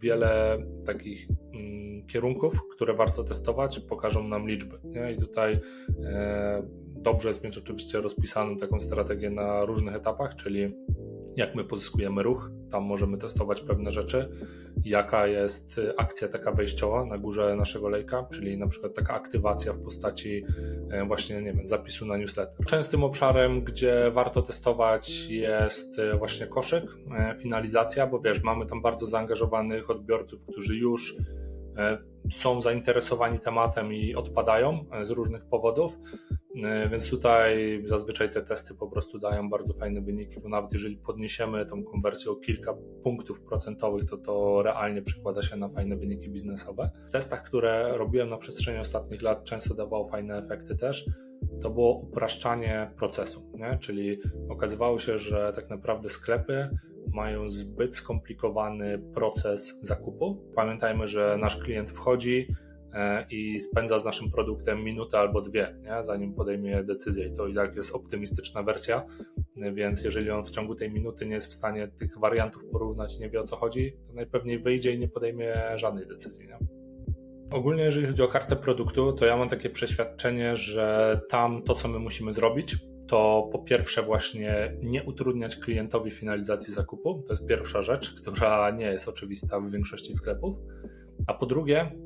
wiele takich mm, kierunków, które warto testować, pokażą nam liczby. Nie? I tutaj e, dobrze jest mieć oczywiście rozpisaną taką strategię na różnych etapach, czyli jak my pozyskujemy ruch, tam możemy testować pewne rzeczy, jaka jest akcja taka wejściowa na górze naszego lejka, czyli na przykład taka aktywacja w postaci e, właśnie, nie wiem, zapisu na newsletter. Częstym obszarem, gdzie warto testować jest e, właśnie koszyk, e, finalizacja, bo wiesz, mamy tam bardzo zaangażowanych odbiorców, którzy już są zainteresowani tematem i odpadają z różnych powodów. E, więc tutaj zazwyczaj te testy po prostu dają bardzo fajne wyniki, bo nawet jeżeli podniesiemy tą konwersję o kilka punktów procentowych, to to realnie przekłada się na fajne wyniki biznesowe. W testach, które robiłem na przestrzeni ostatnich lat, często dawało fajne efekty też. To było upraszczanie procesu, nie? czyli okazywało się, że tak naprawdę sklepy mają zbyt skomplikowany proces zakupu. Pamiętajmy, że nasz klient wchodzi, i spędza z naszym produktem minutę albo dwie, nie? zanim podejmie decyzję. I to i tak jest optymistyczna wersja, więc jeżeli on w ciągu tej minuty nie jest w stanie tych wariantów porównać, nie wie o co chodzi, to najpewniej wyjdzie i nie podejmie żadnej decyzji. Nie? Ogólnie, jeżeli chodzi o kartę produktu, to ja mam takie przeświadczenie, że tam to, co my musimy zrobić, to po pierwsze właśnie nie utrudniać klientowi finalizacji zakupu. To jest pierwsza rzecz, która nie jest oczywista w większości sklepów. A po drugie, E,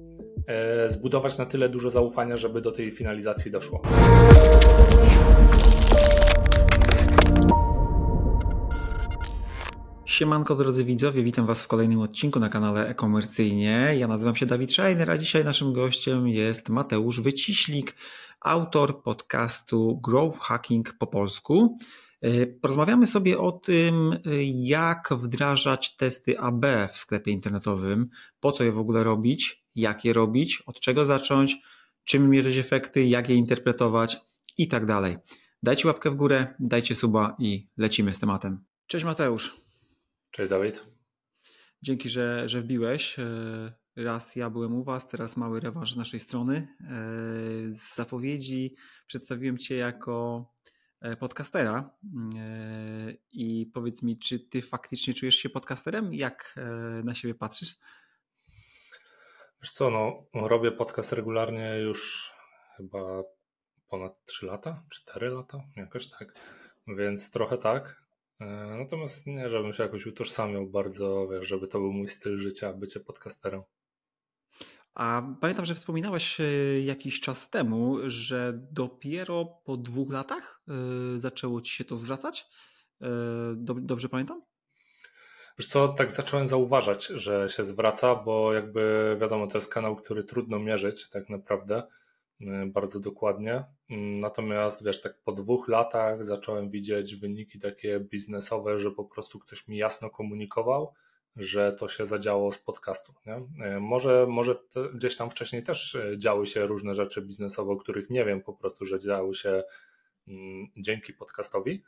zbudować na tyle dużo zaufania, żeby do tej finalizacji doszło. Siemanko drodzy widzowie, witam Was w kolejnym odcinku na kanale e-komercyjnie. Ja nazywam się Dawid Szajner, a dzisiaj naszym gościem jest Mateusz Wyciślik, autor podcastu Growth Hacking po polsku. Porozmawiamy sobie o tym, jak wdrażać testy AB w sklepie internetowym, po co je w ogóle robić, jak je robić, od czego zacząć, czym mierzyć efekty, jak je interpretować i tak dalej. Dajcie łapkę w górę, dajcie suba i lecimy z tematem. Cześć Mateusz. Cześć Dawid. Dzięki, że, że wbiłeś. E, raz ja byłem u Was, teraz mały rewanż z naszej strony. E, w zapowiedzi przedstawiłem Cię jako podcastera i powiedz mi, czy Ty faktycznie czujesz się podcasterem? Jak na siebie patrzysz? Wiesz co, no, robię podcast regularnie już chyba ponad 3 lata, 4 lata, jakoś tak, więc trochę tak. E, natomiast nie, żebym się jakoś utożsamiał bardzo, wiesz, żeby to był mój styl życia, bycie podcasterem. A pamiętam, że wspominałeś e, jakiś czas temu, że dopiero po dwóch latach e, zaczęło ci się to zwracać. Dobrze pamiętam? Wiesz co, tak zacząłem zauważać, że się zwraca, bo jakby wiadomo, to jest kanał, który trudno mierzyć tak naprawdę bardzo dokładnie. Mm, natomiast wiesz, tak po dwóch latach zacząłem widzieć wyniki takie biznesowe, że po prostu ktoś mi jasno komunikował, że to się zadziało z podcastu. Nie? Y, może może gdzieś tam wcześniej też y, działy się różne rzeczy biznesowe, o których nie wiem po prostu, że działy się mm, dzięki podcastowi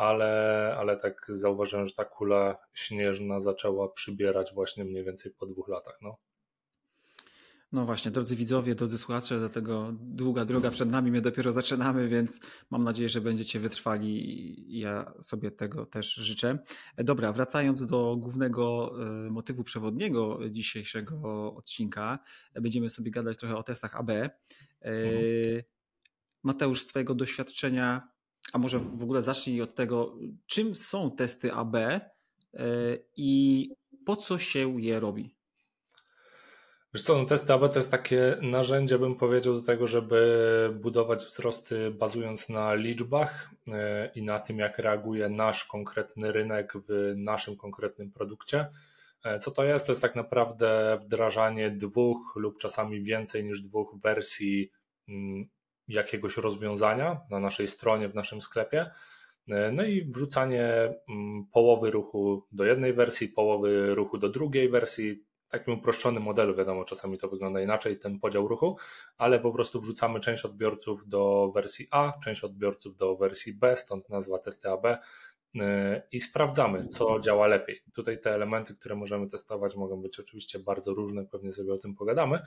ale, ale tak zauważyłem, że ta kula śnieżna zaczęła przybierać właśnie mniej więcej po dwóch latach. No. No właśnie, drodzy widzowie, drodzy słuchacze, dlatego długa droga przed nami, my dopiero zaczynamy, więc mam nadzieję, że będziecie wytrwali i ja sobie tego też życzę. Dobra, wracając do głównego e, motywu przewodniego dzisiejszego odcinka, będziemy sobie gadać trochę o testach AB. E, mhm. Mateusz, z Twojego doświadczenia, a może w ogóle zacznij od tego, czym są testy AB e, i po co się je robi? Wiesz co, no testy AB to jest takie narzędzie, bym powiedział, do tego, żeby budować wzrosty bazując na liczbach e, i na tym, jak reaguje nasz konkretny rynek w naszym konkretnym produkcie. E, co to jest? To jest tak naprawdę wdrażanie dwóch lub czasami więcej niż dwóch wersji mm, jakiegoś rozwiązania na naszej stronie, w naszym sklepie. E, no i wrzucanie mm, połowy ruchu do jednej wersji, połowy ruchu do drugiej wersji. Takim uproszczonym modelu, wiadomo, czasami to wygląda inaczej, ten podział ruchu, ale po prostu wrzucamy część odbiorców do wersji A, część odbiorców do wersji B, stąd nazwa testy AB i sprawdzamy, co działa lepiej. Tutaj te elementy, które możemy testować, mogą być oczywiście bardzo różne, pewnie sobie o tym pogadamy,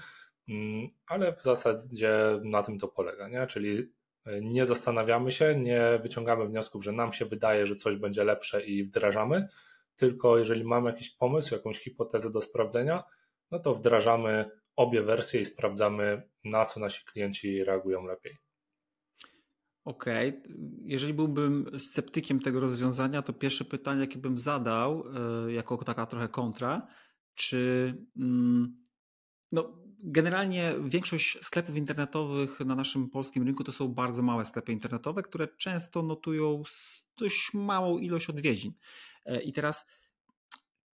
mm, ale w zasadzie na tym to polega, nie? czyli e, nie zastanawiamy się, nie wyciągamy wniosków, że nam się wydaje, że coś będzie lepsze i wdrażamy, tylko jeżeli mamy jakiś pomysł, jakąś hipotezę do sprawdzenia, no to wdrażamy obie wersje i sprawdzamy, na co nasi klienci reagują lepiej. Okej, okay. jeżeli byłbym sceptykiem tego rozwiązania, to pierwsze pytanie, jakie bym zadał, e, jako taka trochę kontra, czy mm, no, generalnie większość sklepów internetowych na naszym polskim rynku to są bardzo małe sklepy internetowe, które często notują dość małą ilość odwiedzin. E, I teraz,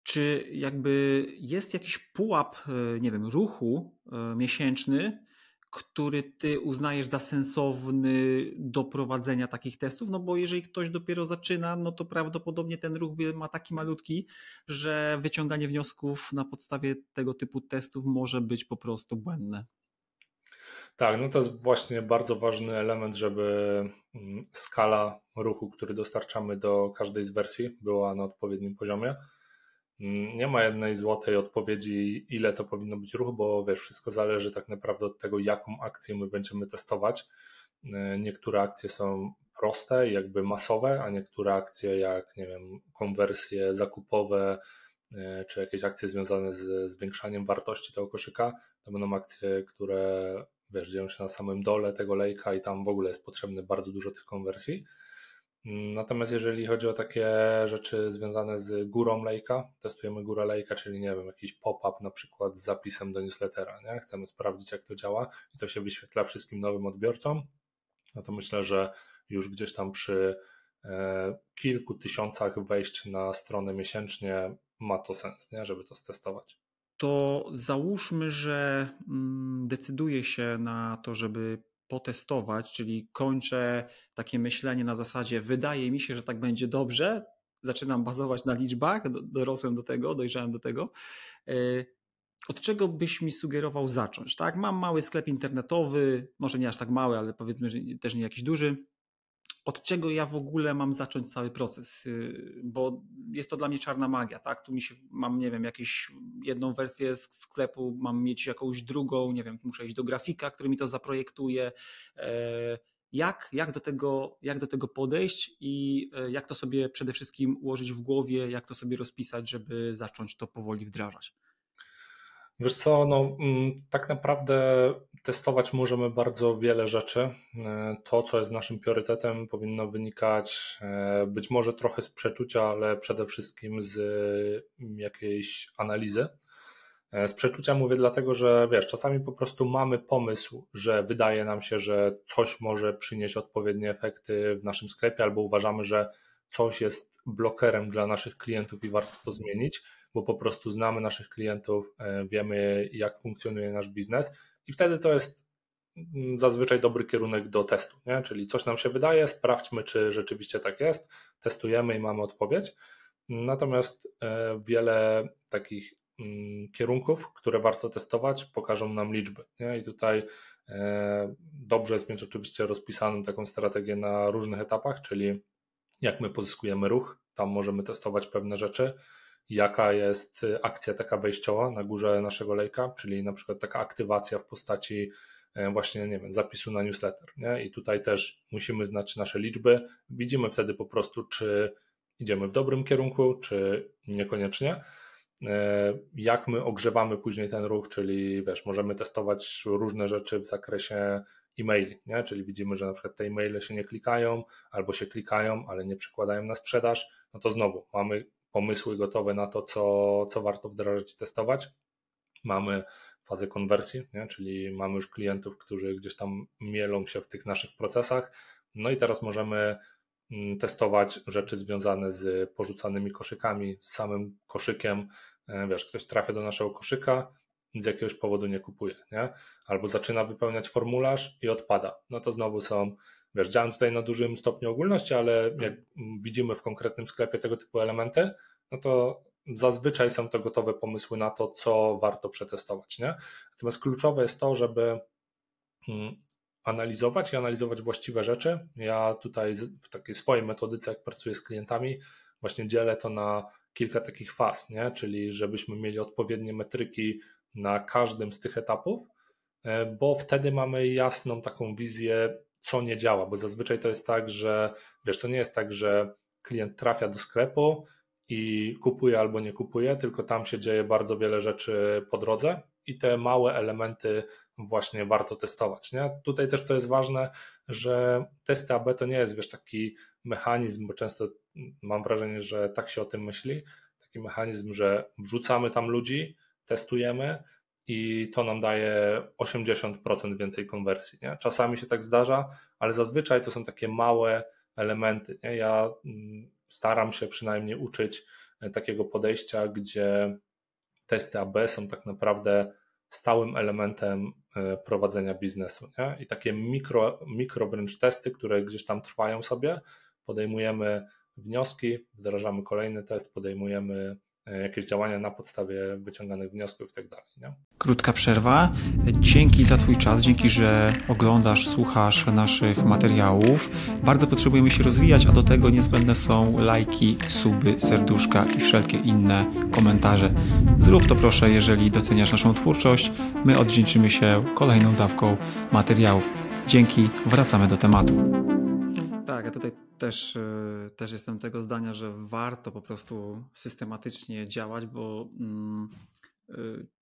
czy jakby jest jakiś pułap, e, nie wiem, ruchu miesięczny, który ty uznajesz za sensowny do prowadzenia takich testów? No bo jeżeli ktoś dopiero zaczyna, no to prawdopodobnie ten ruch ma taki malutki, że wyciąganie wniosków na podstawie tego typu testów może być po prostu błędne. Tak, no to jest właśnie bardzo ważny element, żeby mm, skala ruchu, który dostarczamy do każdej z wersji, była na odpowiednim poziomie. Mm, nie ma jednej złotej odpowiedzi, ile to powinno być ruchu, bo wiesz, wszystko zależy tak naprawdę od tego, jaką akcję my będziemy testować. E, niektóre akcje są proste, jakby masowe, a niektóre akcje, jak nie wiem, konwersje zakupowe, e, czy jakieś akcje związane z zwiększaniem wartości tego koszyka, to będą akcje, które wiesz, dzieją się na samym dole tego lejka i tam w ogóle jest potrzebne bardzo dużo tych konwersji. Natomiast jeżeli chodzi o takie rzeczy związane z górą lejka, testujemy górę lejka, czyli nie wiem, jakiś pop-up na przykład z zapisem do newslettera, nie? chcemy sprawdzić jak to działa i to się wyświetla wszystkim nowym odbiorcom, no to myślę, że już gdzieś tam przy e, kilku tysiącach wejść na stronę miesięcznie ma to sens, nie? żeby to stestować. To załóżmy, że mm, decyduje się na to, żeby potestować, czyli kończę takie myślenie na zasadzie wydaje mi się, że tak będzie dobrze, zaczynam bazować na liczbach, dorosłem do tego, dojrzałem do tego. E, od czego byś mi sugerował zacząć? Tak, mam mały sklep internetowy, może nie aż tak mały, ale powiedzmy, że też nie jakiś duży od czego ja w ogóle mam zacząć cały proces, y, bo jest to dla mnie czarna magia, tak? Tu mi się, mam, nie wiem, jakąś jedną wersję z sklepu, mam mieć jakąś drugą, nie wiem, muszę iść do grafika, który mi to zaprojektuje. E, jak, jak, do tego, jak do tego podejść i e, jak to sobie przede wszystkim ułożyć w głowie, jak to sobie rozpisać, żeby zacząć to powoli wdrażać? Wiesz co, no, mm, tak naprawdę testować możemy bardzo wiele rzeczy. E, to, co jest naszym priorytetem, powinno wynikać e, być może trochę z przeczucia, ale przede wszystkim z mm, jakiejś analizy. E, z przeczucia mówię dlatego, że wiesz, czasami po prostu mamy pomysł, że wydaje nam się, że coś może przynieść odpowiednie efekty w naszym sklepie, albo uważamy, że coś jest blokerem dla naszych klientów i warto to zmienić bo po prostu znamy naszych klientów, e, wiemy jak funkcjonuje nasz biznes i wtedy to jest mm, zazwyczaj dobry kierunek do testu, nie? czyli coś nam się wydaje, sprawdźmy, czy rzeczywiście tak jest, testujemy i mamy odpowiedź. Natomiast e, wiele takich mm, kierunków, które warto testować, pokażą nam liczby. Nie? I tutaj e, dobrze jest mieć oczywiście rozpisaną taką strategię na różnych etapach, czyli jak my pozyskujemy ruch, tam możemy testować pewne rzeczy, jaka jest y, akcja taka wejściowa na górze naszego lejka, czyli na przykład taka aktywacja w postaci e, właśnie, nie wiem, zapisu na newsletter. Nie? I tutaj też musimy znać nasze liczby. Widzimy wtedy po prostu, czy idziemy w dobrym kierunku, czy niekoniecznie. E, jak my ogrzewamy później ten ruch, czyli wiesz, możemy testować różne rzeczy w zakresie e-maili, nie? czyli widzimy, że na przykład te e-maile się nie klikają, albo się klikają, ale nie przekładają na sprzedaż, no to znowu mamy pomysły gotowe na to, co, co warto wdrażać i testować. Mamy fazę konwersji, nie? czyli mamy już klientów, którzy gdzieś tam mielą się w tych naszych procesach. No i teraz możemy mm, testować rzeczy związane z porzucanymi koszykami, z samym koszykiem. E, wiesz, ktoś trafia do naszego koszyka, z jakiegoś powodu nie kupuje, nie? albo zaczyna wypełniać formularz i odpada. No to znowu są Wiesz, działam tutaj na dużym stopniu ogólności, ale jak widzimy w konkretnym sklepie tego typu elementy, no to zazwyczaj są to gotowe pomysły na to, co warto przetestować. Nie? Natomiast kluczowe jest to, żeby mm, analizować i analizować właściwe rzeczy. Ja tutaj w takiej swojej metodyce, jak pracuję z klientami, właśnie dzielę to na kilka takich faz, nie? czyli żebyśmy mieli odpowiednie metryki na każdym z tych etapów, e, bo wtedy mamy jasną taką wizję, co nie działa, bo zazwyczaj to jest tak, że wiesz, to nie jest tak, że klient trafia do sklepu i kupuję albo nie kupuję, tylko tam się dzieje bardzo wiele rzeczy po drodze i te małe elementy właśnie warto testować. Nie? Tutaj też to jest ważne, że testy AB to nie jest wiesz, taki mechanizm, bo często mam wrażenie, że tak się o tym myśli, taki mechanizm, że wrzucamy tam ludzi, testujemy i to nam daje 80% więcej konwersji. Nie? Czasami się tak zdarza, ale zazwyczaj to są takie małe elementy. Nie? Ja mm, staram się przynajmniej uczyć e, takiego podejścia, gdzie testy AB są tak naprawdę stałym elementem e, prowadzenia biznesu. Nie? I takie mikro, mikro wręcz testy, które gdzieś tam trwają sobie, podejmujemy wnioski, wdrażamy kolejny test, podejmujemy jakieś działania na podstawie wyciąganych wniosków i tak dalej. Krótka przerwa. Dzięki za Twój czas, dzięki, że oglądasz, słuchasz naszych materiałów. Bardzo potrzebujemy się rozwijać, a do tego niezbędne są lajki, suby, serduszka i wszelkie inne komentarze. Zrób to proszę, jeżeli doceniasz naszą twórczość. My odwdzięczymy się kolejną dawką materiałów. Dzięki, wracamy do tematu. Też, e, też jestem tego zdania, że warto po prostu systematycznie działać, bo mm, e,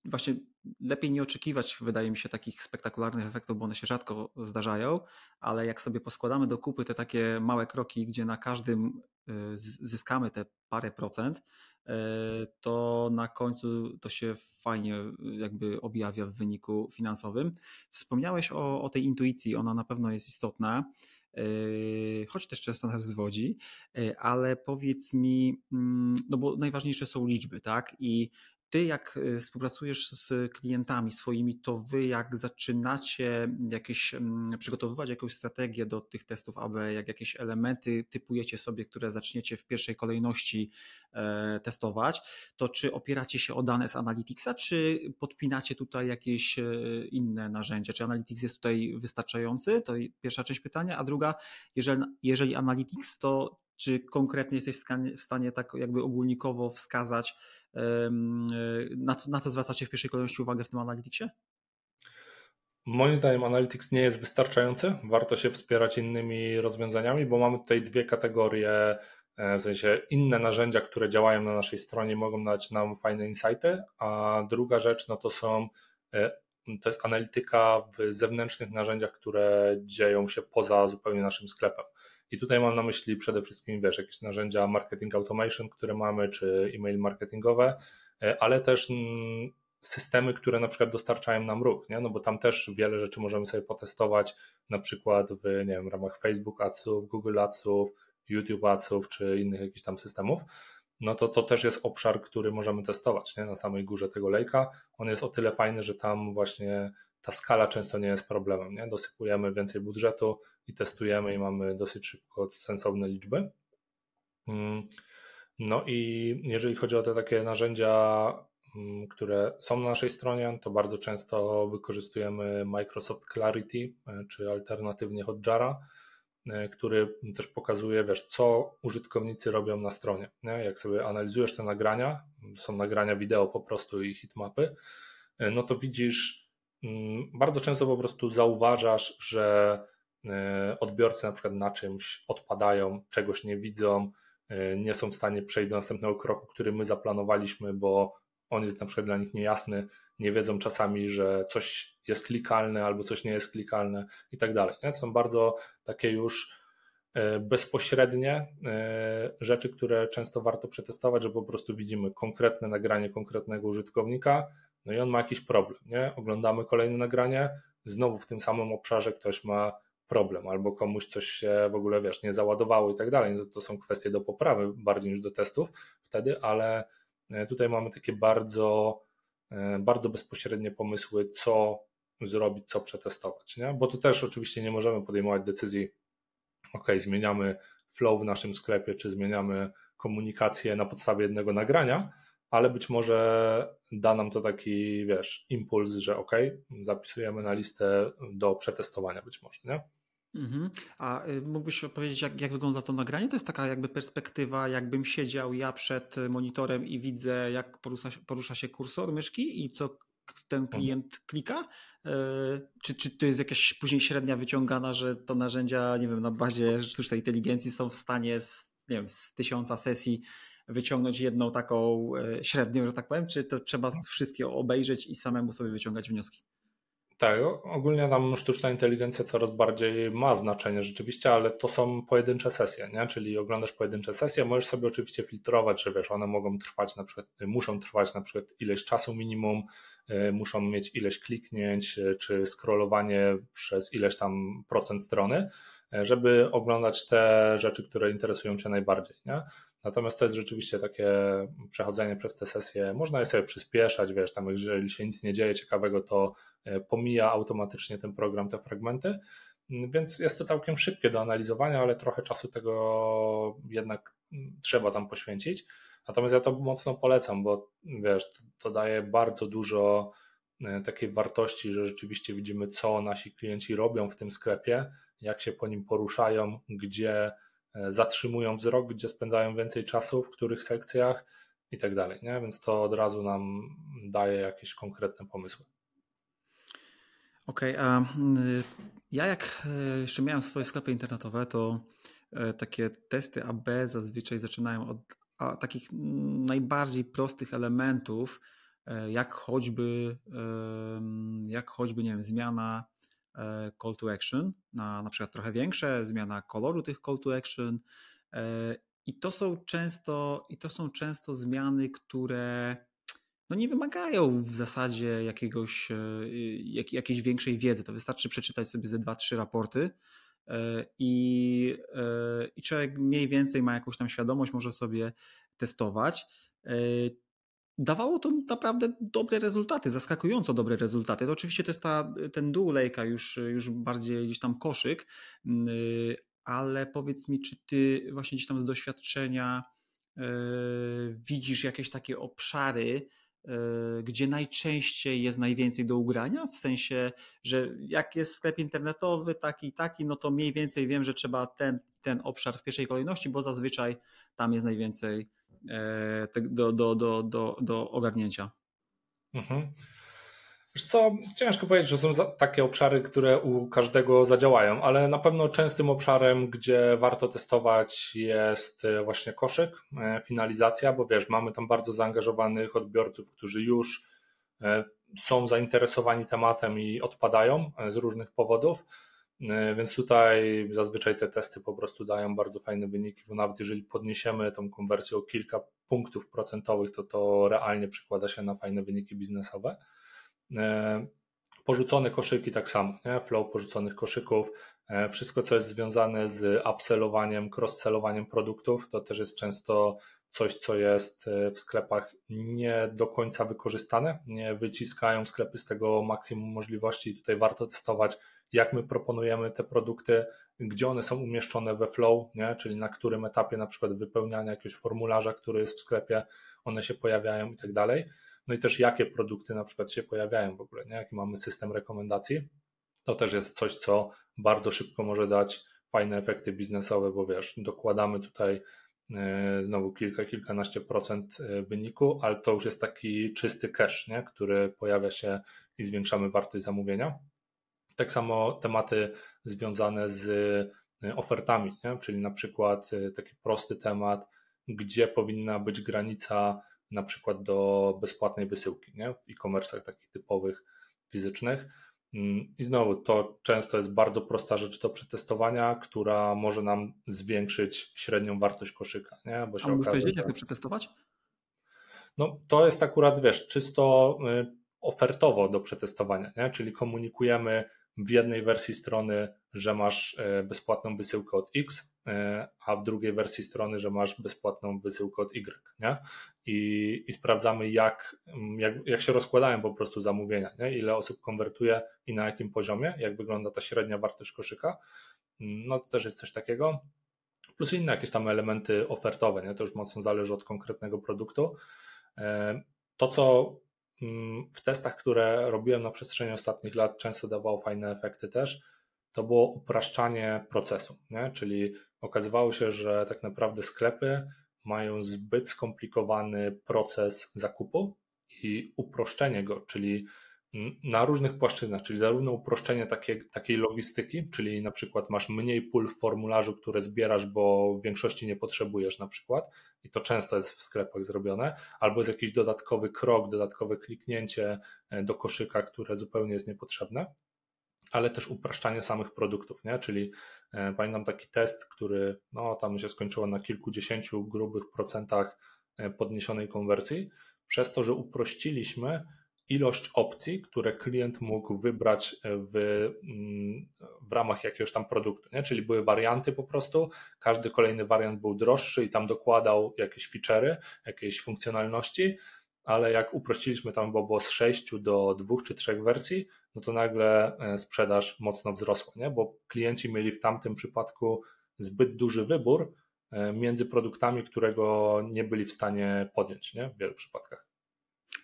właśnie lepiej nie oczekiwać, wydaje mi się, takich spektakularnych efektów, bo one się rzadko zdarzają, ale jak sobie poskładamy do kupy te takie małe kroki, gdzie na każdym e, zyskamy te parę procent, to na końcu to się fajnie jakby objawia w wyniku finansowym. Wspomniałeś o, o tej intuicji, ona na pewno jest istotna. Yy, choć też często nas zwodzi, yy, ale powiedz mi, mm, no bo najważniejsze są liczby, tak? I ty, jak y, współpracujesz z klientami swoimi, to wy, jak zaczynacie jakieś, mm, przygotowywać jakąś strategię do tych testów AB, jak jakieś elementy typujecie sobie, które zaczniecie w pierwszej kolejności e, testować, to czy opieracie się o dane z Analyticsa, czy podpinacie tutaj jakieś e, inne narzędzia? Czy Analytics jest tutaj wystarczający? To pierwsza część pytania. A druga, jeżeli, jeżeli Analytics, to czy konkretnie jesteś w stanie tak jakby ogólnikowo wskazać, na co, na co zwracacie w pierwszej kolejności uwagę w tym analityksie? Moim zdaniem Analytics nie jest wystarczający. Warto się wspierać innymi rozwiązaniami, bo mamy tutaj dwie kategorie, e, w sensie inne narzędzia, które działają na naszej stronie, mogą dać nam fajne insighty, a druga rzecz no to są e, to jest analityka w zewnętrznych narzędziach, które dzieją się poza zupełnie naszym sklepem. I tutaj mam na myśli przede wszystkim, wiesz, jakieś narzędzia marketing automation, które mamy, czy e-mail marketingowe, e, ale też mm, systemy, które na przykład dostarczają nam ruch, nie? no bo tam też wiele rzeczy możemy sobie potestować, na przykład w, nie wiem, ramach Facebook Adsów, Google Adsów, YouTube Adsów, czy innych jakichś tam systemów, no to to też jest obszar, który możemy testować nie? na samej górze tego lejka. On jest o tyle fajny, że tam właśnie ta skala często nie jest problemem. Nie? Dosypujemy więcej budżetu i testujemy i mamy dosyć szybko sensowne liczby. Mm, no i jeżeli chodzi o te takie narzędzia, mm, które są na naszej stronie, to bardzo często wykorzystujemy Microsoft Clarity e, czy alternatywnie Hotjara, e, który też pokazuje, wiesz, co użytkownicy robią na stronie. Nie? Jak sobie analizujesz te nagrania, są nagrania wideo po prostu i hitmapy, e, no to widzisz Mm, bardzo często po prostu zauważasz, że odbiorcy na przykład na czymś odpadają, czegoś nie widzą, e, nie są w stanie przejść do następnego kroku, który my zaplanowaliśmy, bo on jest na przykład dla nich niejasny, nie wiedzą czasami, że coś jest klikalne albo coś nie jest klikalne i tak dalej. Są bardzo takie już e, bezpośrednie rzeczy, które często warto przetestować, że po prostu widzimy konkretne nagranie konkretnego użytkownika, no i on ma jakiś problem, nie? Oglądamy kolejne nagranie, znowu w tym samym obszarze ktoś ma problem, albo komuś coś się w ogóle, wiesz, nie załadowało i tak dalej. No to są kwestie do poprawy bardziej niż do testów wtedy, ale e, tutaj mamy takie bardzo, e, bardzo bezpośrednie pomysły, co zrobić, co przetestować, nie? Bo tu też oczywiście nie możemy podejmować decyzji, ok, zmieniamy flow w naszym sklepie, czy zmieniamy komunikację na podstawie jednego nagrania, ale być może da nam to taki, wiesz, impuls, że ok, zapisujemy na listę do przetestowania być może, nie? Mhm. A y, mógłbyś opowiedzieć, jak, jak wygląda to nagranie? To jest taka jakby perspektywa, jakbym siedział ja przed monitorem i widzę, jak porusza, porusza się kursor myszki i co ten mhm. klient klika? Y, czy, czy to jest jakaś później średnia wyciągana, że to narzędzia, nie wiem, na bazie sztucznej inteligencji są w stanie z, nie wiem, z tysiąca sesji wyciągnąć jedną taką e, średnią, że tak powiem, czy to trzeba wszystkie obejrzeć i samemu sobie wyciągać wnioski? Tak, ogólnie nam sztuczna inteligencja coraz bardziej ma znaczenie rzeczywiście, ale to są pojedyncze sesje, nie? czyli oglądasz pojedyncze sesje, możesz sobie oczywiście filtrować, że wiesz, one mogą trwać na przykład, muszą trwać na przykład ileś czasu minimum, y, muszą mieć ileś kliknięć, y, czy scrollowanie przez ileś tam procent strony, y, żeby oglądać te rzeczy, które interesują Cię najbardziej. Nie? Natomiast to jest rzeczywiście takie przechodzenie przez te sesje. Można je sobie przyspieszać, wiesz, tam jeżeli się nic nie dzieje ciekawego, to e, pomija automatycznie ten program te fragmenty. Więc jest to całkiem szybkie do analizowania, ale trochę czasu tego jednak trzeba tam poświęcić. Natomiast ja to mocno polecam, bo wiesz, to daje bardzo dużo e, takiej wartości, że rzeczywiście widzimy, co nasi klienci robią w tym sklepie, jak się po nim poruszają, gdzie zatrzymują wzrok, gdzie spędzają więcej czasu, w których sekcjach i tak dalej. Nie? Więc to od razu nam daje jakieś konkretne pomysły. Okej, okay, a ja jak e, jeszcze miałem swoje sklepy internetowe, to e, takie testy AB zazwyczaj zaczynają od takich najbardziej prostych elementów, jak choćby, jak choćby, nie wiem, zmiana E, call to action na na przykład trochę większe, zmiana koloru tych call to action. E, I to są często, i to są często zmiany, które no nie wymagają w zasadzie jakiegoś, e, jak, jakiejś większej wiedzy. To wystarczy przeczytać sobie ze dwa, trzy raporty i, i człowiek mniej więcej ma jakąś tam świadomość, może sobie testować dawało to naprawdę dobre rezultaty, zaskakująco dobre rezultaty. To oczywiście to jest ta, ten dół lejka, już, już bardziej gdzieś tam koszyk, mm, ale powiedz mi, czy ty właśnie gdzieś tam z doświadczenia yy, widzisz jakieś takie obszary, gdzie najczęściej jest najwięcej do ugrania, w sensie, że jak jest sklep internetowy taki taki, no to mniej więcej wiem, że trzeba ten, ten obszar w pierwszej kolejności, bo zazwyczaj tam jest najwięcej E, do, do, do, do, do ogarnięcia. Mhm. Wiesz co, ciężko powiedzieć, że są takie obszary, które u każdego zadziałają, ale na pewno częstym obszarem, gdzie warto testować jest e, właśnie koszyk, e, finalizacja, bo wiesz, mamy tam bardzo zaangażowanych odbiorców, którzy już są zainteresowani tematem i odpadają z różnych powodów E, więc tutaj zazwyczaj te testy po prostu dają bardzo fajne wyniki, bo nawet jeżeli podniesiemy tą konwersję o kilka punktów procentowych, to to realnie przekłada się na fajne wyniki biznesowe. E, porzucone koszyki tak samo, nie? flow porzuconych koszyków, e, wszystko co jest związane z upsellowaniem, cross-sellowaniem produktów, to też jest często coś, co jest w sklepach nie do końca wykorzystane, nie wyciskają sklepy z tego maksimum możliwości i tutaj warto testować jak my proponujemy te produkty, gdzie one są umieszczone we flow, nie? czyli na którym etapie na przykład wypełniania jakiegoś formularza, który jest w sklepie, one się pojawiają i tak dalej. No i też jakie produkty na przykład się pojawiają w ogóle, nie? jaki mamy system rekomendacji. To też jest coś, co bardzo szybko może dać fajne efekty biznesowe, bo wiesz, dokładamy tutaj e, znowu kilka, kilkanaście procent e, wyniku, ale to już jest taki czysty cash, nie? który pojawia się i zwiększamy wartość zamówienia. Tak samo tematy związane z y, ofertami, nie? czyli na przykład taki prosty temat, gdzie powinna być granica na przykład do bezpłatnej wysyłki nie? w e-commerce'ach takich typowych fizycznych. Mm, I znowu to często jest bardzo prosta rzecz do przetestowania, która może nam zwiększyć średnią wartość koszyka. Nie? Bo się A okaże, powiedzieć, jak to przetestować? No to jest akurat, wiesz, czysto y, ofertowo do przetestowania, nie? czyli komunikujemy w jednej wersji strony, że masz e, bezpłatną wysyłkę od X, e, a w drugiej wersji strony, że masz bezpłatną wysyłkę od Y, nie? I, i sprawdzamy, jak, jak, jak się rozkładają po prostu zamówienia, nie? ile osób konwertuje i na jakim poziomie, jak wygląda ta średnia wartość koszyka. No to też jest coś takiego. Plus inne jakieś tam elementy ofertowe, nie? to już mocno zależy od konkretnego produktu. E, to, co Mm, w testach, które robiłem na przestrzeni ostatnich lat, często dawało fajne efekty też. To było upraszczanie procesu, nie? czyli okazywało się, że tak naprawdę sklepy mają zbyt skomplikowany proces zakupu i uproszczenie go, czyli na różnych płaszczyznach, czyli zarówno uproszczenie takie, takiej logistyki, czyli na przykład masz mniej pól w formularzu, które zbierasz, bo w większości nie potrzebujesz na przykład i to często jest w sklepach zrobione, albo jest jakiś dodatkowy krok, dodatkowe kliknięcie e, do koszyka, które zupełnie jest niepotrzebne, ale też upraszczanie samych produktów, nie? czyli e, pamiętam taki test, który no, tam się skończyło na kilkudziesięciu grubych procentach e, podniesionej konwersji, przez to, że uprościliśmy ilość opcji, które klient mógł wybrać w, mm, w ramach jakiegoś tam produktu, nie? czyli były warianty po prostu, każdy kolejny wariant był droższy i tam dokładał jakieś feature'y, jakieś funkcjonalności, ale jak uprościliśmy tam, bo było z 6 do dwóch czy trzech wersji, no to nagle e, sprzedaż mocno wzrosła, nie? bo klienci mieli w tamtym przypadku zbyt duży wybór e, między produktami, którego nie byli w stanie podjąć nie? w wielu przypadkach.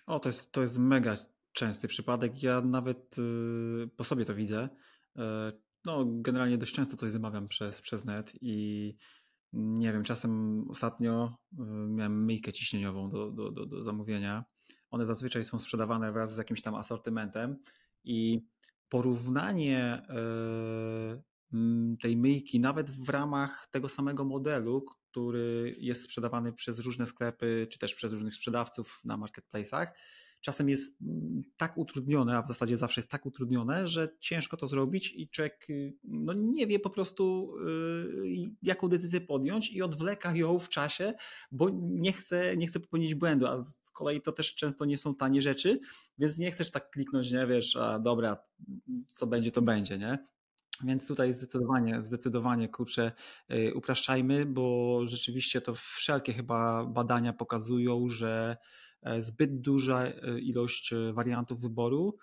O, to jest, to jest mega częsty przypadek. Ja nawet y, po sobie to widzę. E, no, generalnie dość często coś zamawiam przez, przez net i nie wiem, czasem ostatnio y, miałem myjkę ciśnieniową do, do, do, do zamówienia. One zazwyczaj są sprzedawane wraz z jakimś tam asortymentem i porównanie y, tej myjki, nawet w ramach tego samego modelu, który jest sprzedawany przez różne sklepy, czy też przez różnych sprzedawców na marketplace'ach, czasem jest mm, tak utrudnione, a w zasadzie zawsze jest tak utrudnione, że ciężko to zrobić i człowiek y, no, nie wie po prostu, yy, jaką decyzję podjąć i odwleka ją w czasie, bo nie chce, nie chce popełnić błędu, a z kolei to też często nie są tanie rzeczy, więc nie chcesz tak kliknąć, nie wiesz, a dobra, co będzie, to będzie, nie? Więc tutaj zdecydowanie, zdecydowanie kurczę, y, upraszczajmy, bo rzeczywiście to wszelkie chyba badania pokazują, że e, zbyt duża e, ilość e, wariantów wyboru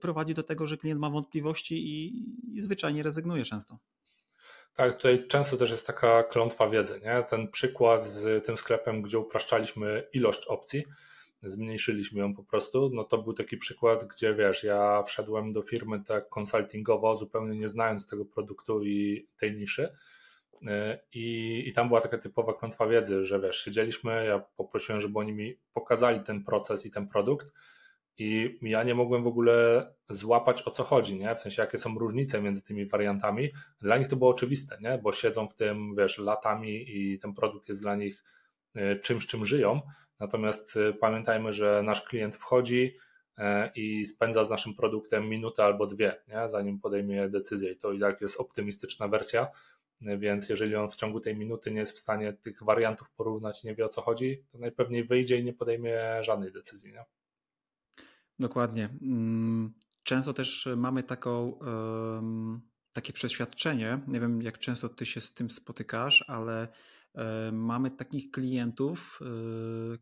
prowadzi do tego, że klient ma wątpliwości i, i zwyczajnie rezygnuje często. Tak, tutaj często też jest taka klątwa wiedzy. Nie? Ten przykład z tym sklepem, gdzie upraszczaliśmy ilość opcji, zmniejszyliśmy ją po prostu, no to był taki przykład, gdzie wiesz, ja wszedłem do firmy tak konsultingowo, zupełnie nie znając tego produktu i tej niszy. E, I, I tam była taka typowa klątwa wiedzy, że wiesz, siedzieliśmy, ja poprosiłem, żeby oni mi pokazali ten proces i ten produkt, i ja nie mogłem w ogóle złapać o co chodzi, nie? W sensie jakie są różnice między tymi wariantami. Dla nich to było oczywiste, nie? Bo siedzą w tym, wiesz, latami i ten produkt jest dla nich e, czymś, czym żyją, Natomiast y, pamiętajmy, że nasz klient wchodzi e, i spędza z naszym produktem minutę albo dwie, nie? zanim podejmie decyzję. I to i tak jest optymistyczna wersja, więc jeżeli on w ciągu tej minuty nie jest w stanie tych wariantów porównać, nie wie o co chodzi, to najpewniej wyjdzie i nie podejmie żadnej decyzji. Nie? Dokładnie. Mm, często też mamy taką, takie przeświadczenie, nie wiem jak często ty się z tym spotykasz, ale E, mamy takich klientów, e,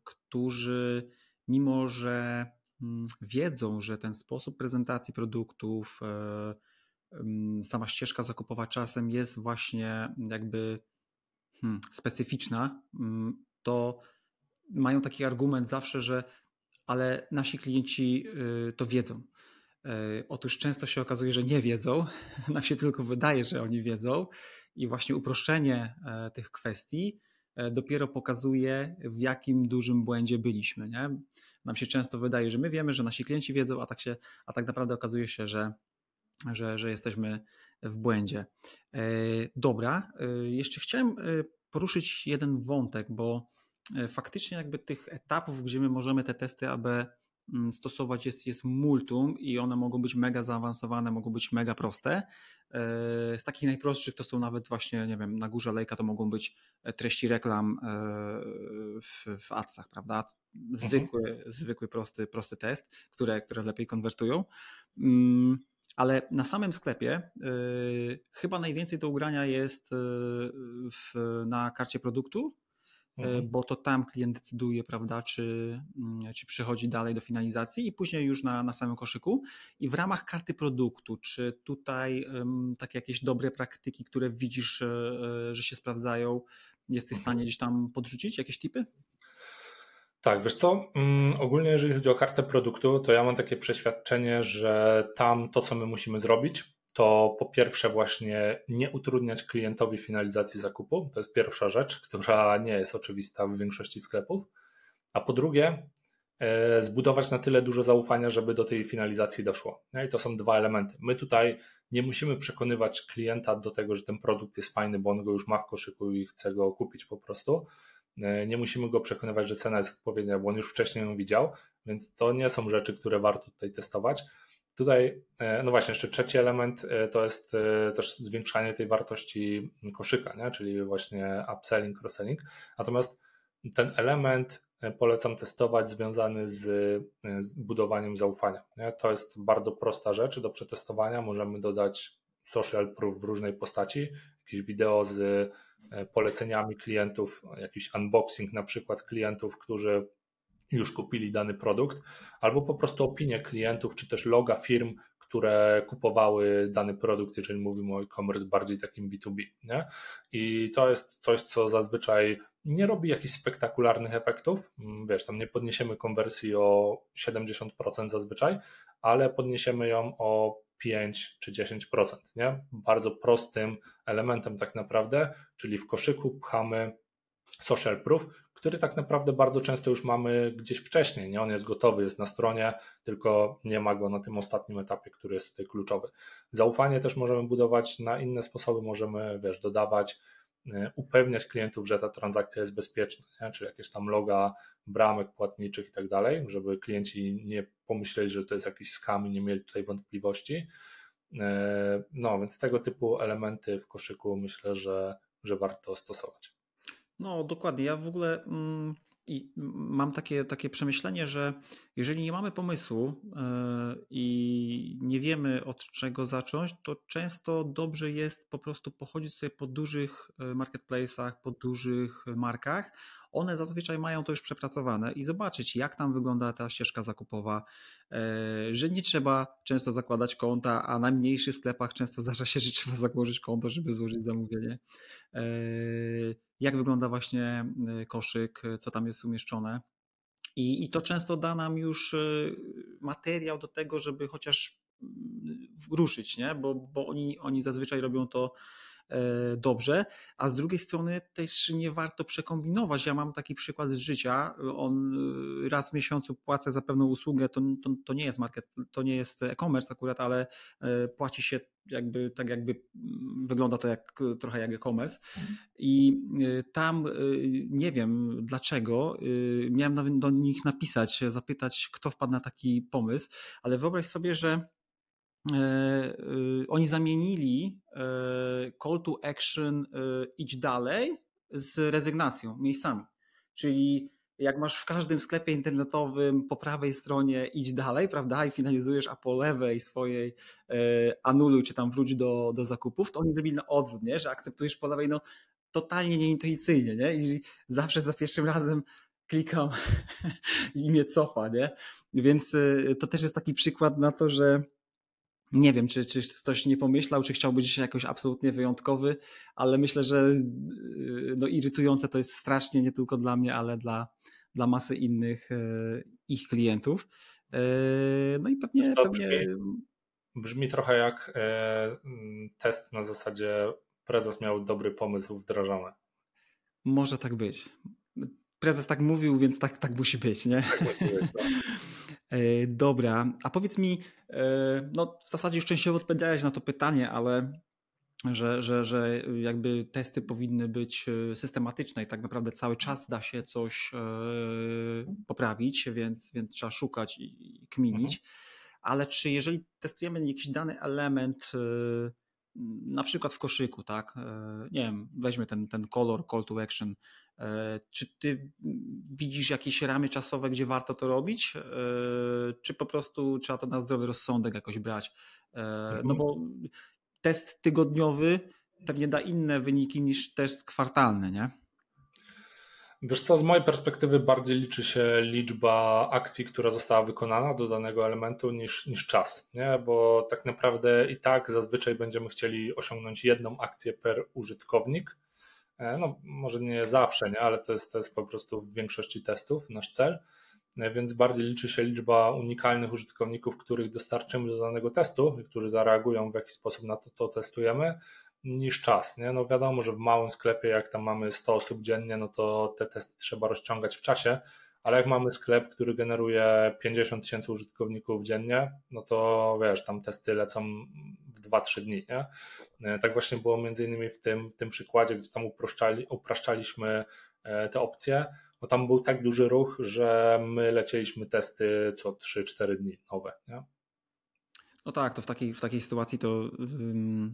którzy mimo, że mm, wiedzą, że ten sposób prezentacji produktów, e, sama ścieżka zakupowa czasem jest właśnie jakby hmm, specyficzna, mm, to mają taki argument zawsze, że ale nasi klienci to wiedzą. Otóż często się okazuje, że nie wiedzą, nam się tylko wydaje, że oni wiedzą i właśnie uproszczenie e, tych kwestii e, dopiero pokazuje, w jakim dużym błędzie byliśmy. Nie? Nam się często wydaje, że my wiemy, że nasi klienci wiedzą, a tak, się, a tak naprawdę okazuje się, że, że, że jesteśmy w błędzie. E, dobra, jeszcze chciałem poruszyć jeden wątek, bo faktycznie jakby tych etapów, gdzie my możemy te testy AB stosować jest, jest multum i one mogą być mega zaawansowane, mogą być mega proste. E, z takich najprostszych to są nawet właśnie, nie wiem, na górze lejka to mogą być e, treści reklam e, w, w adsach, prawda? Zwykły, mhm. zwykły prosty, prosty test, które, które lepiej konwertują. Mm, ale na samym sklepie chyba najwięcej do ugrania jest w, na karcie produktu mhm. bo to tam klient decyduje, prawda, czy, mm, czy przychodzi dalej do finalizacji i później już na, na samym koszyku. I w ramach karty produktu, czy tutaj um, takie jakieś dobre praktyki, które widzisz, e, e, że się sprawdzają, jesteś w stanie mhm. gdzieś tam podrzucić jakieś tipy? Tak, wiesz co, um, ogólnie jeżeli chodzi o kartę produktu, to ja mam takie przeświadczenie, że tam to, co my musimy zrobić, to po pierwsze właśnie nie utrudniać klientowi finalizacji zakupu. To jest pierwsza rzecz, która nie jest oczywista w większości sklepów. A po drugie, e, zbudować na tyle dużo zaufania, żeby do tej finalizacji doszło. I to są dwa elementy. My tutaj nie musimy przekonywać klienta do tego, że ten produkt jest fajny, bo on go już ma w koszyku i chce go kupić po prostu. E, nie musimy go przekonywać, że cena jest odpowiednia, bo on już wcześniej ją widział, więc to nie są rzeczy, które warto tutaj testować. Tutaj, e, no właśnie, jeszcze trzeci element e, to jest też zwiększanie tej wartości koszyka, nie? czyli właśnie upselling, cross-selling. Natomiast ten element polecam testować związany z, z budowaniem zaufania. Nie? To jest bardzo prosta rzecz do przetestowania. Możemy dodać social proof w różnej postaci, jakieś wideo z E, poleceniami klientów, jakiś unboxing na przykład klientów, którzy już kupili dany produkt, albo po prostu opinie klientów, czy też loga firm, które kupowały dany produkt, jeżeli mówimy o e-commerce bardziej takim B2B. Nie? I to jest coś, co zazwyczaj nie robi jakichś spektakularnych efektów. Mm, wiesz, tam nie podniesiemy konwersji o 70% zazwyczaj, ale podniesiemy ją o 5 czy 10%, nie? Bardzo prostym elementem tak naprawdę, czyli w koszyku pchamy social proof, który tak naprawdę bardzo często już mamy gdzieś wcześniej, nie? On jest gotowy, jest na stronie, tylko nie ma go na tym ostatnim etapie, który jest tutaj kluczowy. Zaufanie też możemy budować na inne sposoby, możemy, wiesz, dodawać Y, upewniać klientów, że ta transakcja jest bezpieczna, nie? czyli jakieś tam loga bramek płatniczych i tak dalej, żeby klienci nie pomyśleli, że to jest jakiś skam i nie mieli tutaj wątpliwości. Y, no, więc tego typu elementy w koszyku myślę, że, że warto stosować. No, dokładnie. Ja w ogóle mm, i mam takie, takie przemyślenie, że jeżeli nie mamy pomysłu yy, i nie wiemy od czego zacząć, to często dobrze jest po prostu pochodzić sobie po dużych e, marketplace'ach, po dużych markach. One zazwyczaj mają to już przepracowane i zobaczyć, jak tam wygląda ta ścieżka zakupowa, yy, że nie trzeba często zakładać konta, a na mniejszych sklepach często zdarza się, że trzeba założyć konto, żeby złożyć zamówienie. Yy, jak wygląda właśnie koszyk, co tam jest umieszczone. I, I to często da nam już materiał do tego, żeby chociaż mm, ruszyć, nie? Bo, bo oni, oni zazwyczaj robią to E, dobrze, a z drugiej strony też nie warto przekombinować. Ja mam taki przykład z życia. On e, raz w miesiącu płacę za pewną usługę, to, to, to nie jest market, to nie jest e-commerce akurat, ale e, płaci się jakby tak jakby mm, wygląda to jak trochę jak e-commerce i tam nie wiem dlaczego miałem nawet do nich napisać, zapytać kto wpadł na taki pomysł, ale wyobraź sobie, że E, e, oni zamienili e, call to action idź dalej z rezygnacją, miejscami. Czyli jak masz w każdym sklepie internetowym po prawej stronie idź dalej, prawda, i finalizujesz, a po lewej swojej anuluj, czy tam wróć do, do zakupów, to oni zrobili na odwrót, nie? że akceptujesz po lewej, no totalnie nieintuicyjnie, nie? I zawsze za pierwszym razem klikam i mnie cofa, nie? Więc to też jest taki przykład na to, że nie wiem, czy, czy ktoś nie pomyślał, czy chciał być jakoś absolutnie wyjątkowy, ale myślę, że y, no, irytujące to jest strasznie nie tylko dla mnie, ale dla, dla masy innych y, ich klientów. Y, no i pewnie. To pewnie... Brzmi, trochę jak e, test na zasadzie prezes miał dobry pomysł wdrażany. Może tak być prezes tak mówił, więc tak, tak musi być, nie? Tak musi być, no. E, dobra, a powiedz mi, e, no w zasadzie już częściowo odpowiedziałeś na to pytanie, ale że, że, że jakby testy powinny być e, systematyczne i tak naprawdę cały czas da się coś poprawić, więc, więc trzeba szukać i kminić. Mhm. Ale czy jeżeli testujemy jakiś dany element, na przykład w koszyku, tak? Nie wiem, weźmy ten, ten kolor, call to action, E, czy ty widzisz jakieś ramy czasowe, gdzie warto to robić? E, czy po prostu trzeba to na zdrowy rozsądek jakoś brać? E, no mhm. bo test tygodniowy pewnie da inne wyniki niż test kwartalny, nie? Wiesz co, z mojej perspektywy bardziej liczy się liczba akcji, która została wykonana do danego elementu niż, niż czas, nie? bo tak naprawdę i tak zazwyczaj będziemy chcieli osiągnąć jedną akcję per użytkownik, E, no, może nie zawsze, nie? ale to jest, to jest po prostu w większości testów nasz cel. E, więc bardziej liczy się liczba unikalnych użytkowników, których dostarczymy do danego testu którzy zareagują w jakiś sposób na to, co testujemy, niż czas. Nie? No wiadomo, że w małym sklepie, jak tam mamy 100 osób dziennie, no to te testy trzeba rozciągać w czasie, ale jak mamy sklep, który generuje 50 tysięcy użytkowników dziennie, no to wiesz, tam testy lecą w 2-3 dni, nie? E, tak właśnie było między innymi w tym, w tym przykładzie, gdzie tam upraszczali, upraszczaliśmy e, te opcje, bo tam był tak duży ruch, że my lecieliśmy testy co 3-4 dni nowe, nie? No tak, to w takiej, w takiej sytuacji to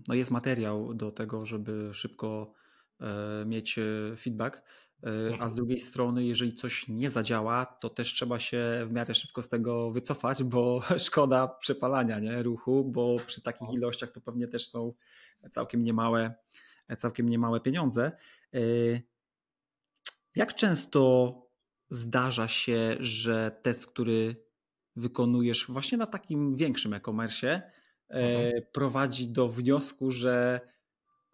no jest materiał do tego, żeby szybko e, mieć feedback. A z mhm. drugiej strony, jeżeli coś nie zadziała, to też trzeba się w miarę szybko z tego wycofać, bo szkoda przepalania nie? ruchu, bo przy takich no. ilościach to pewnie też są całkiem niemałe, całkiem niemałe pieniądze. Jak często zdarza się, że test, który wykonujesz właśnie na takim większym e-commerce, mhm. prowadzi do wniosku, że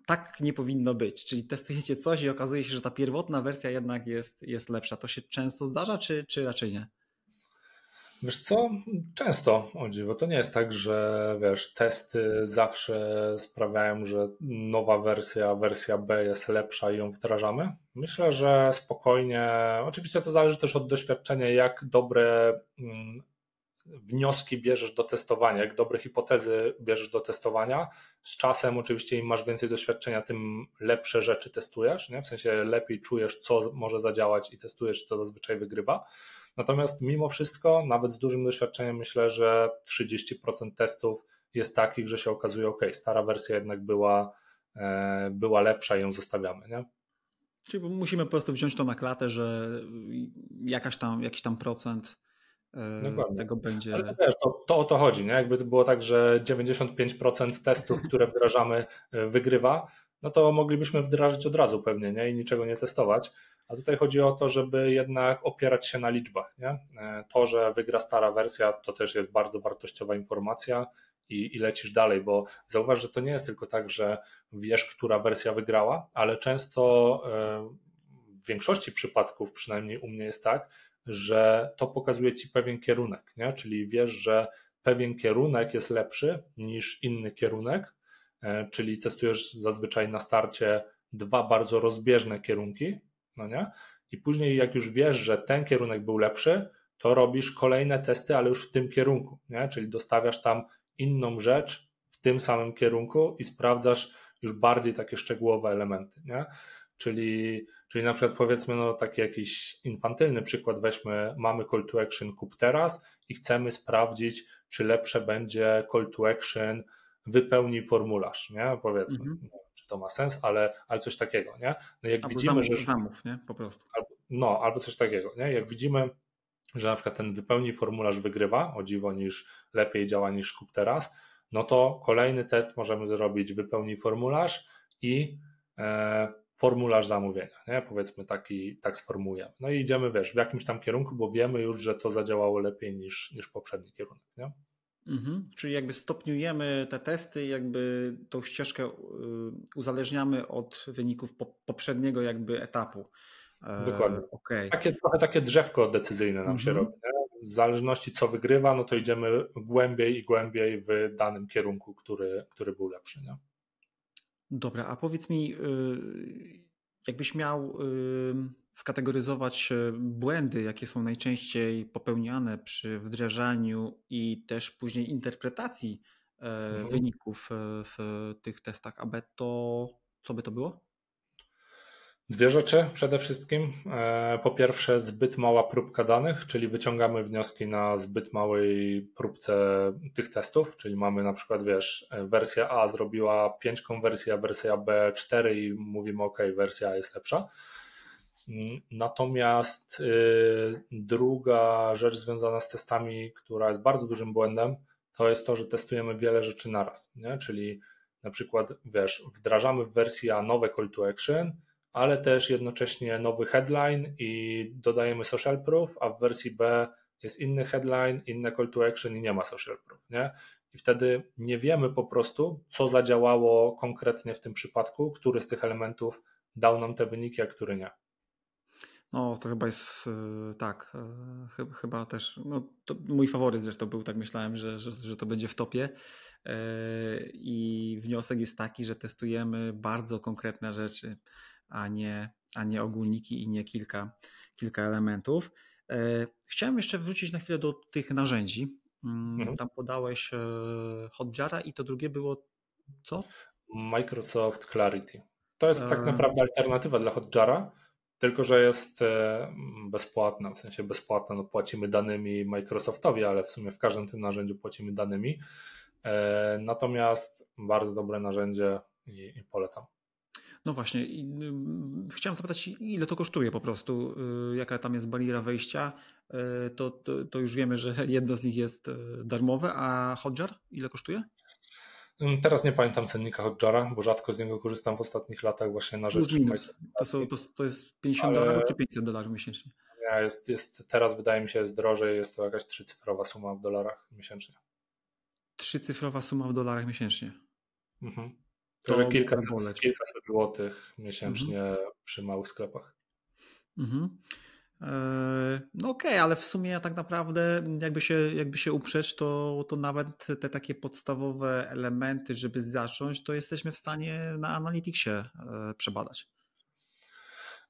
tak nie powinno być. Czyli testujecie coś i okazuje się, że ta pierwotna wersja jednak jest, jest lepsza. To się często zdarza, czy, czy raczej nie? Wiesz co, często o dziwo. To nie jest tak, że wiesz, testy zawsze sprawiają, że nowa wersja, wersja B jest lepsza i ją wdrażamy. Myślę, że spokojnie, oczywiście to zależy też od doświadczenia, jak dobre mm, wnioski bierzesz do testowania, jak dobre hipotezy bierzesz do testowania. Z czasem, oczywiście, im masz więcej doświadczenia, tym lepsze rzeczy testujesz. Nie? W sensie lepiej czujesz, co może zadziałać i testujesz, i to zazwyczaj wygrywa. Natomiast mimo wszystko, nawet z dużym doświadczeniem, myślę, że 30% testów jest takich, że się okazuje, ok, stara wersja jednak była, e, była lepsza i ją zostawiamy. Nie? Czyli musimy po prostu wziąć to na klatę, że jakaś tam, jakiś tam procent Dokładnie. tego będzie. Ale to, wiesz, to, to o to chodzi, nie? Jakby to było tak, że 95% testów, które wdrażamy, e, wygrywa, no to moglibyśmy wdrażać od razu pewnie, nie? I niczego nie testować. A tutaj chodzi o to, żeby jednak opierać się na liczbach, nie? E, to, że wygra stara wersja, to też jest bardzo wartościowa informacja i, i lecisz dalej, bo zauważ, że to nie jest tylko tak, że wiesz, która wersja wygrała, ale często w większości przypadków, przynajmniej u mnie jest tak, że to pokazuje ci pewien kierunek, nie? czyli wiesz, że pewien kierunek jest lepszy niż inny kierunek, e, czyli testujesz zazwyczaj na starcie dwa bardzo rozbieżne kierunki, no nie? I później, jak już wiesz, że ten kierunek był lepszy, to robisz kolejne testy, ale już w tym kierunku, nie? Czyli dostawiasz tam inną rzecz w tym samym kierunku i sprawdzasz już bardziej takie szczegółowe elementy, nie? Czyli, czyli na przykład powiedzmy, no taki jakiś infantylny przykład weźmy, mamy call to action kup teraz i chcemy sprawdzić, czy lepsze będzie call to action wypełnij formularz, nie? Powiedzmy, mhm. czy to ma sens, ale, ale coś takiego, nie? No jak albo widzimy, zamów, że... Zamów, nie? Po prostu. Albo, no, albo coś takiego, nie? Jak widzimy, że na przykład ten wypełnij formularz wygrywa, o dziwo niż lepiej działa niż kup teraz, no to kolejny test możemy zrobić wypełnij formularz i e, formularz zamówienia, nie? powiedzmy taki, tak sformułujemy. No i idziemy, wiesz, w jakimś tam kierunku, bo wiemy już, że to zadziałało lepiej niż, niż poprzedni kierunek. Nie? Mhm. Czyli jakby stopniujemy te testy, jakby tą ścieżkę y, uzależniamy od wyników poprzedniego jakby etapu. E, Dokładnie. Okay. Takie, trochę takie drzewko decyzyjne nam mhm. się robi. Nie? W zależności co wygrywa, no to idziemy głębiej i głębiej w danym kierunku, który, który był lepszy. Nie? Dobra, a powiedz mi, y, jakbyś miał skategoryzować y, błędy, jakie są najczęściej popełniane przy wdrażaniu i też później interpretacji e, mhm. wyników e, w tych testach AB, to co by to było? Dwie rzeczy przede wszystkim. E, po pierwsze, zbyt mała próbka danych, czyli wyciągamy wnioski na zbyt małej próbce tych testów, czyli mamy na przykład, wiesz, wersja A zrobiła 5 konwersji, a wersja B 4 i mówimy, OK, wersja A jest lepsza. Natomiast y, druga rzecz związana z testami, która jest bardzo dużym błędem, to jest to, że testujemy wiele rzeczy naraz, nie? czyli na przykład, wiesz, wdrażamy w wersji A nowe call to action, ale też jednocześnie nowy headline i dodajemy social proof, a w wersji B jest inny headline, inne call to action i nie ma social proof, nie? I wtedy nie wiemy po prostu, co zadziałało konkretnie w tym przypadku, który z tych elementów dał nam te wyniki, a który nie. No, to chyba jest e, tak. E, chyba też. No, mój faworyt zresztą był, tak myślałem, że, że, że to będzie w topie. E, I wniosek jest taki, że testujemy bardzo konkretne rzeczy a nie, a nie ogólniki i nie kilka, kilka elementów. Chciałem jeszcze wrócić na chwilę do tych narzędzi. Mm, mhm. Tam podałeś Hotjara i to drugie było co? Microsoft Clarity. To jest tak naprawdę alternatywa dla Hotjara, tylko że jest e, bezpłatna, w sensie bezpłatna, no płacimy danymi Microsoftowi, ale w sumie w każdym tym narzędziu płacimy danymi. E, natomiast bardzo dobre narzędzie i, i polecam. No właśnie, i, chciałem zapytać, ile to kosztuje po prostu, y, jaka tam jest bariera wejścia. E, to, to, to, już wiemy, że jedno z nich jest darmowe, a Hotjar ile kosztuje? Teraz nie pamiętam cennika Hotjara, bo rzadko z niego korzystam w ostatnich latach właśnie na rzecz. To, są, to, to jest 50 ale... dolarów czy 500 dolarów miesięcznie? Nie, jest, jest, teraz wydaje mi się jest drożej, jest to jakaś trzycyfrowa suma w dolarach miesięcznie. Trzycyfrowa suma w dolarach miesięcznie? Mhm. To, że kilkaset, kilkaset złotych miesięcznie mhm. przy małych sklepach. Mhm. E, no okej, okay, ale w sumie tak naprawdę jakby się, jakby się uprzeć, to, to nawet te takie podstawowe elementy, żeby zacząć, to jesteśmy w stanie na Analyticsie e, przebadać.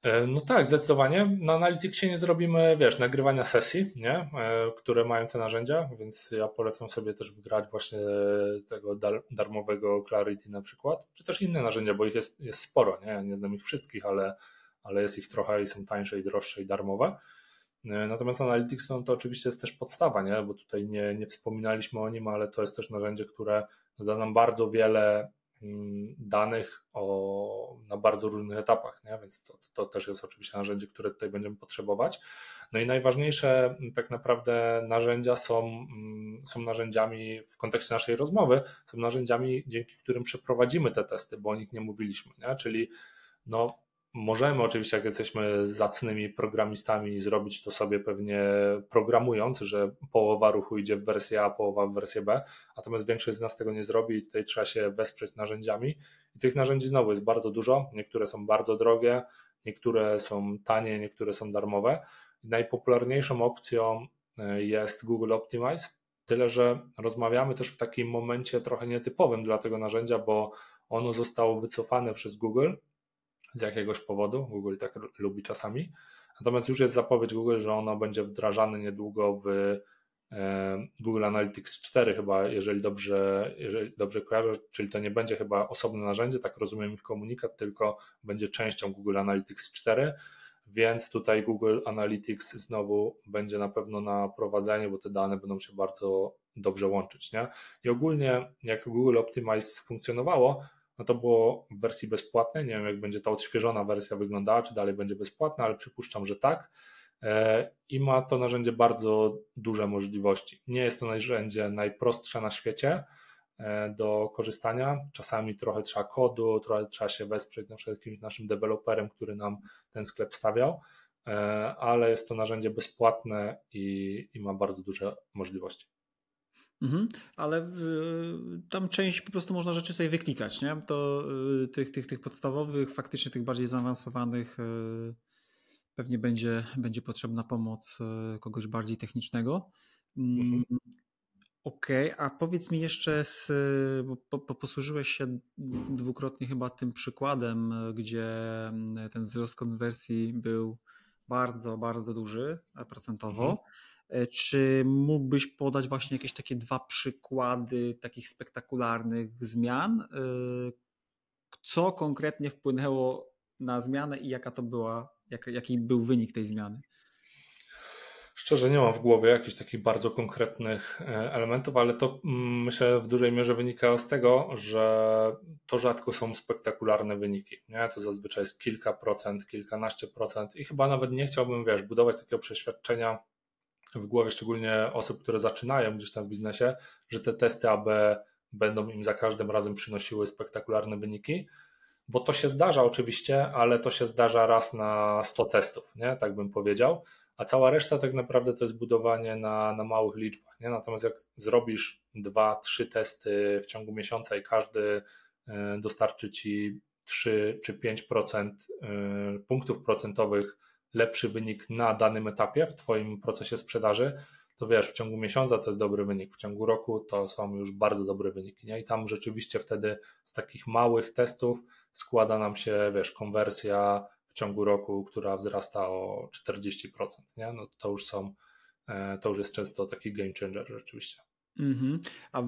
E, no tak, zdecydowanie. Na Analyticsie nie zrobimy, wiesz, nagrywania sesji, nie? które mają te narzędzia, więc ja polecam sobie też wgrać właśnie tego darmowego Clarity na przykład, czy też inne narzędzia, bo ich jest, jest sporo, nie? Nie znam ich wszystkich, ale ale jest ich trochę i są tańsze i droższe i darmowe. E, natomiast Analytics no, to oczywiście jest też podstawa, nie? bo tutaj nie, nie wspominaliśmy o nim, ale to jest też narzędzie, które da nam bardzo wiele danych o, na bardzo różnych etapach, nie? więc to, to też jest oczywiście narzędzie, które tutaj będziemy potrzebować. No i najważniejsze mm, tak naprawdę narzędzia są, mm, są narzędziami w kontekście naszej rozmowy, są narzędziami, dzięki którym przeprowadzimy te testy, bo o nich nie mówiliśmy, nie? czyli no, Możemy oczywiście, jak jesteśmy zacnymi programistami, zrobić to sobie pewnie programując, że połowa ruchu idzie w wersję A, połowa w wersję B, natomiast większość z nas tego nie zrobi i tutaj trzeba się wesprzeć narzędziami. I tych narzędzi znowu jest bardzo dużo. Niektóre są bardzo drogie, niektóre są tanie, niektóre są darmowe. Najpopularniejszą opcją e, jest Google Optimize, tyle że rozmawiamy też w takim momencie trochę nietypowym dla tego narzędzia, bo ono zostało wycofane przez Google z jakiegoś powodu. Google tak lubi czasami. Natomiast już jest zapowiedź Google, że ono będzie wdrażane niedługo w e, Google Analytics 4 chyba, jeżeli dobrze, jeżeli dobrze kojarzę, czyli to nie będzie chyba osobne narzędzie, tak rozumiem ich komunikat, tylko będzie częścią Google Analytics 4, więc tutaj Google Analytics znowu będzie na pewno na prowadzenie, bo te dane będą się bardzo dobrze łączyć. Nie? I ogólnie jak Google Optimize funkcjonowało, no to było w wersji bezpłatnej. Nie wiem, jak będzie ta odświeżona wersja wyglądała, czy dalej będzie bezpłatna, ale przypuszczam, że tak. E, I ma to narzędzie bardzo duże możliwości. Nie jest to narzędzie najprostsze na świecie e, do korzystania. Czasami trochę trzeba kodu, trochę trzeba się wesprzeć na przykład jakimś naszym deweloperem, który nam ten sklep stawiał, e, ale jest to narzędzie bezpłatne i, i ma bardzo duże możliwości. Mhm, ale y, tam część po prostu można rzeczy sobie wyklikać, nie? To y, tych, tych, tych podstawowych, faktycznie tych bardziej zaawansowanych y, pewnie będzie, będzie potrzebna pomoc kogoś bardziej technicznego. Mm, mhm. Okej, okay, a powiedz mi jeszcze, z, bo po, posłużyłeś się dwukrotnie chyba tym przykładem, gdzie ten wzrost konwersji był bardzo, bardzo duży procentowo. Mhm. E, czy mógłbyś podać właśnie jakieś takie dwa przykłady takich spektakularnych zmian? E, co konkretnie wpłynęło na zmianę i jaka to była, jak, jaki był wynik tej zmiany? Szczerze nie mam w głowie jakichś takich bardzo konkretnych e, elementów, ale to mm, myślę w dużej mierze wynika z tego, że to rzadko są spektakularne wyniki. Nie? To zazwyczaj jest kilka procent, kilkanaście procent i chyba nawet nie chciałbym, wiesz, budować takiego przeświadczenia, w głowie szczególnie osób, które zaczynają gdzieś tam w biznesie, że te testy AB będą im za każdym razem przynosiły spektakularne wyniki, bo to się zdarza oczywiście, ale to się zdarza raz na 100 testów, nie? tak bym powiedział, a cała reszta tak naprawdę to jest budowanie na, na małych liczbach. Nie? Natomiast jak zrobisz dwa, trzy testy w ciągu miesiąca i każdy e, dostarczy ci 3 czy 5% e, punktów procentowych lepszy wynik na danym etapie w Twoim procesie sprzedaży, to wiesz, w ciągu miesiąca to jest dobry wynik, w ciągu roku to są już bardzo dobre wyniki. Nie? I tam rzeczywiście wtedy z takich małych testów składa nam się, wiesz, konwersja w ciągu roku, która wzrasta o 40%, nie? No to już są, to już jest często taki game changer rzeczywiście. Mm-hmm. A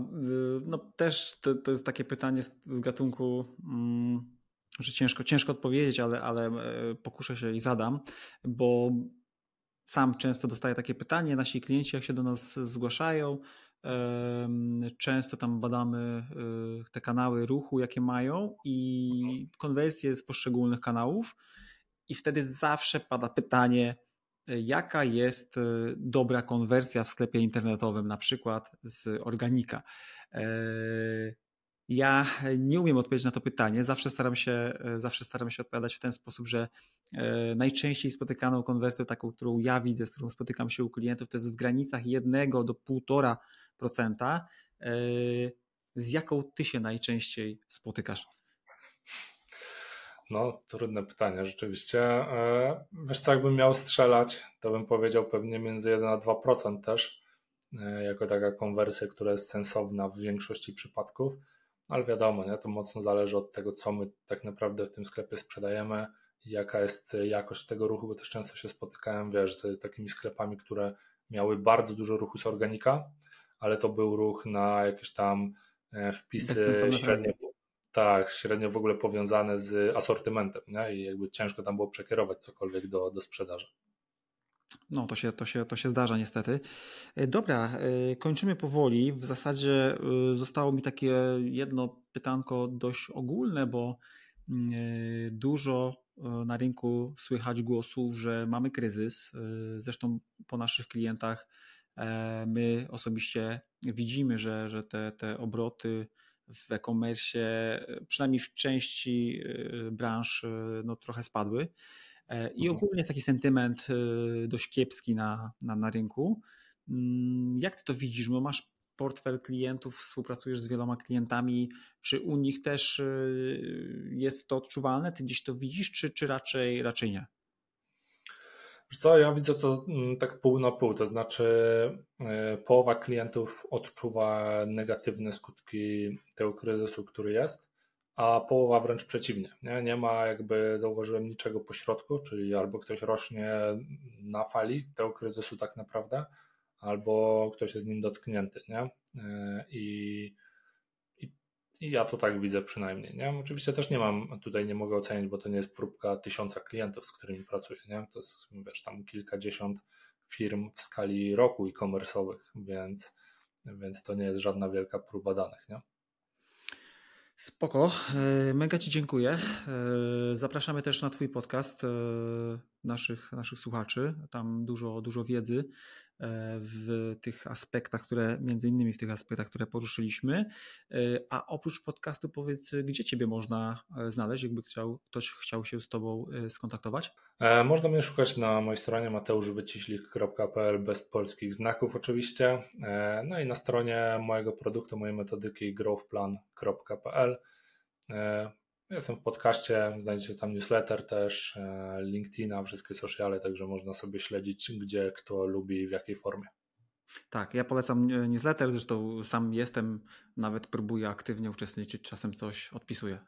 no, też to, to, jest takie pytanie z, z gatunku, mm, że ciężko, ciężko odpowiedzieć, ale, ale pokuszę się i zadam, bo sam często dostaję takie pytanie, nasi klienci jak się do nas zgłaszają, często tam badamy y, te kanały ruchu, jakie mają i konwersje z poszczególnych kanałów i wtedy zawsze pada pytanie, jaka jest dobra konwersja w sklepie internetowym, na przykład z organika. E, ja nie umiem odpowiedzieć na to pytanie. Zawsze staram się, e, zawsze staram się odpowiadać w ten sposób, że e, najczęściej spotykaną konwersję, taką, którą ja widzę, z którą spotykam się u klientów, to jest w granicach 1 do 1,5%. E, z jaką ty się najczęściej spotykasz? No, trudne pytanie, rzeczywiście. Wiesz co, jakbym miał strzelać, to bym powiedział pewnie między 1 a 2% też, jako taka konwersja, która jest sensowna w większości przypadków ale wiadomo, nie? to mocno zależy od tego, co my tak naprawdę w tym sklepie sprzedajemy, jaka jest jakość tego ruchu, bo też często się spotykałem, wiesz, z takimi sklepami, które miały bardzo dużo ruchu z organika, ale to był ruch na jakieś tam e, wpisy średnio, tak, średnio w ogóle powiązane z asortymentem, nie? i jakby ciężko tam było przekierować cokolwiek do, do sprzedaży. No, to się, to, się, to się zdarza niestety. E, dobra, e, kończymy powoli. W zasadzie e, zostało mi takie jedno pytanko dość ogólne, bo mm, dużo na rynku słychać głosów, że mamy kryzys. Zresztą po naszych klientach my osobiście widzimy, że, że te, te obroty w e-commerce, przynajmniej w części branż, no, trochę spadły. E, I mhm. ogólnie jest taki sentyment e, dość kiepski na, na, na rynku. Mm, jak ty to widzisz? Bo masz portfel klientów, współpracujesz z wieloma klientami. Czy u nich też e, jest to odczuwalne? Ty gdzieś to widzisz, czy, czy raczej, raczej nie? Co, ja widzę to mm, tak pół na pół, to znaczy połowa klientów odczuwa negatywne skutki tego kryzysu, który jest, a połowa wręcz przeciwnie. Nie, nie ma jakby, zauważyłem niczego pośrodku, czyli albo ktoś rośnie na fali tego kryzysu tak naprawdę, albo ktoś jest nim dotknięty. Nie? E, I, i, I ja to tak widzę przynajmniej. Nie? Oczywiście też nie mam, tutaj nie mogę ocenić, bo to nie jest próbka tysiąca klientów, z którymi pracuję. Nie? To jest wiesz, tam kilkadziesiąt firm w skali roku e-commerce'owych, więc, więc to nie jest żadna wielka próba danych. Nie? Spoko, e, mega Ci dziękuję. E, zapraszamy też na Twój podcast e, naszych, naszych słuchaczy. Tam dużo, dużo wiedzy w tych aspektach, które, między innymi w tych aspektach, które poruszyliśmy. A oprócz podcastu powiedz, gdzie Ciebie można znaleźć, jakby chciał, ktoś chciał się z Tobą skontaktować? Można mnie szukać na mojej stronie mateuszwyciślik.pl bez polskich znaków oczywiście. No i na stronie mojego produktu, mojej metodyki growthplan.pl Jestem w podcaście, znajdziecie tam newsletter też, e, LinkedIna, wszystkie sociale, także można sobie śledzić, gdzie kto lubi w jakiej formie. Tak, ja polecam newsletter, zresztą sam jestem, nawet próbuję aktywnie uczestniczyć, czasem coś odpisuję.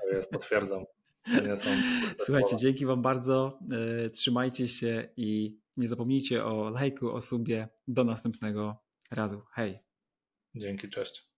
To jest, potwierdzam. Słuchajcie, dzięki Wam bardzo, e, trzymajcie się i nie zapomnijcie o lajku, o subie. Do następnego razu. Hej. Dzięki, cześć.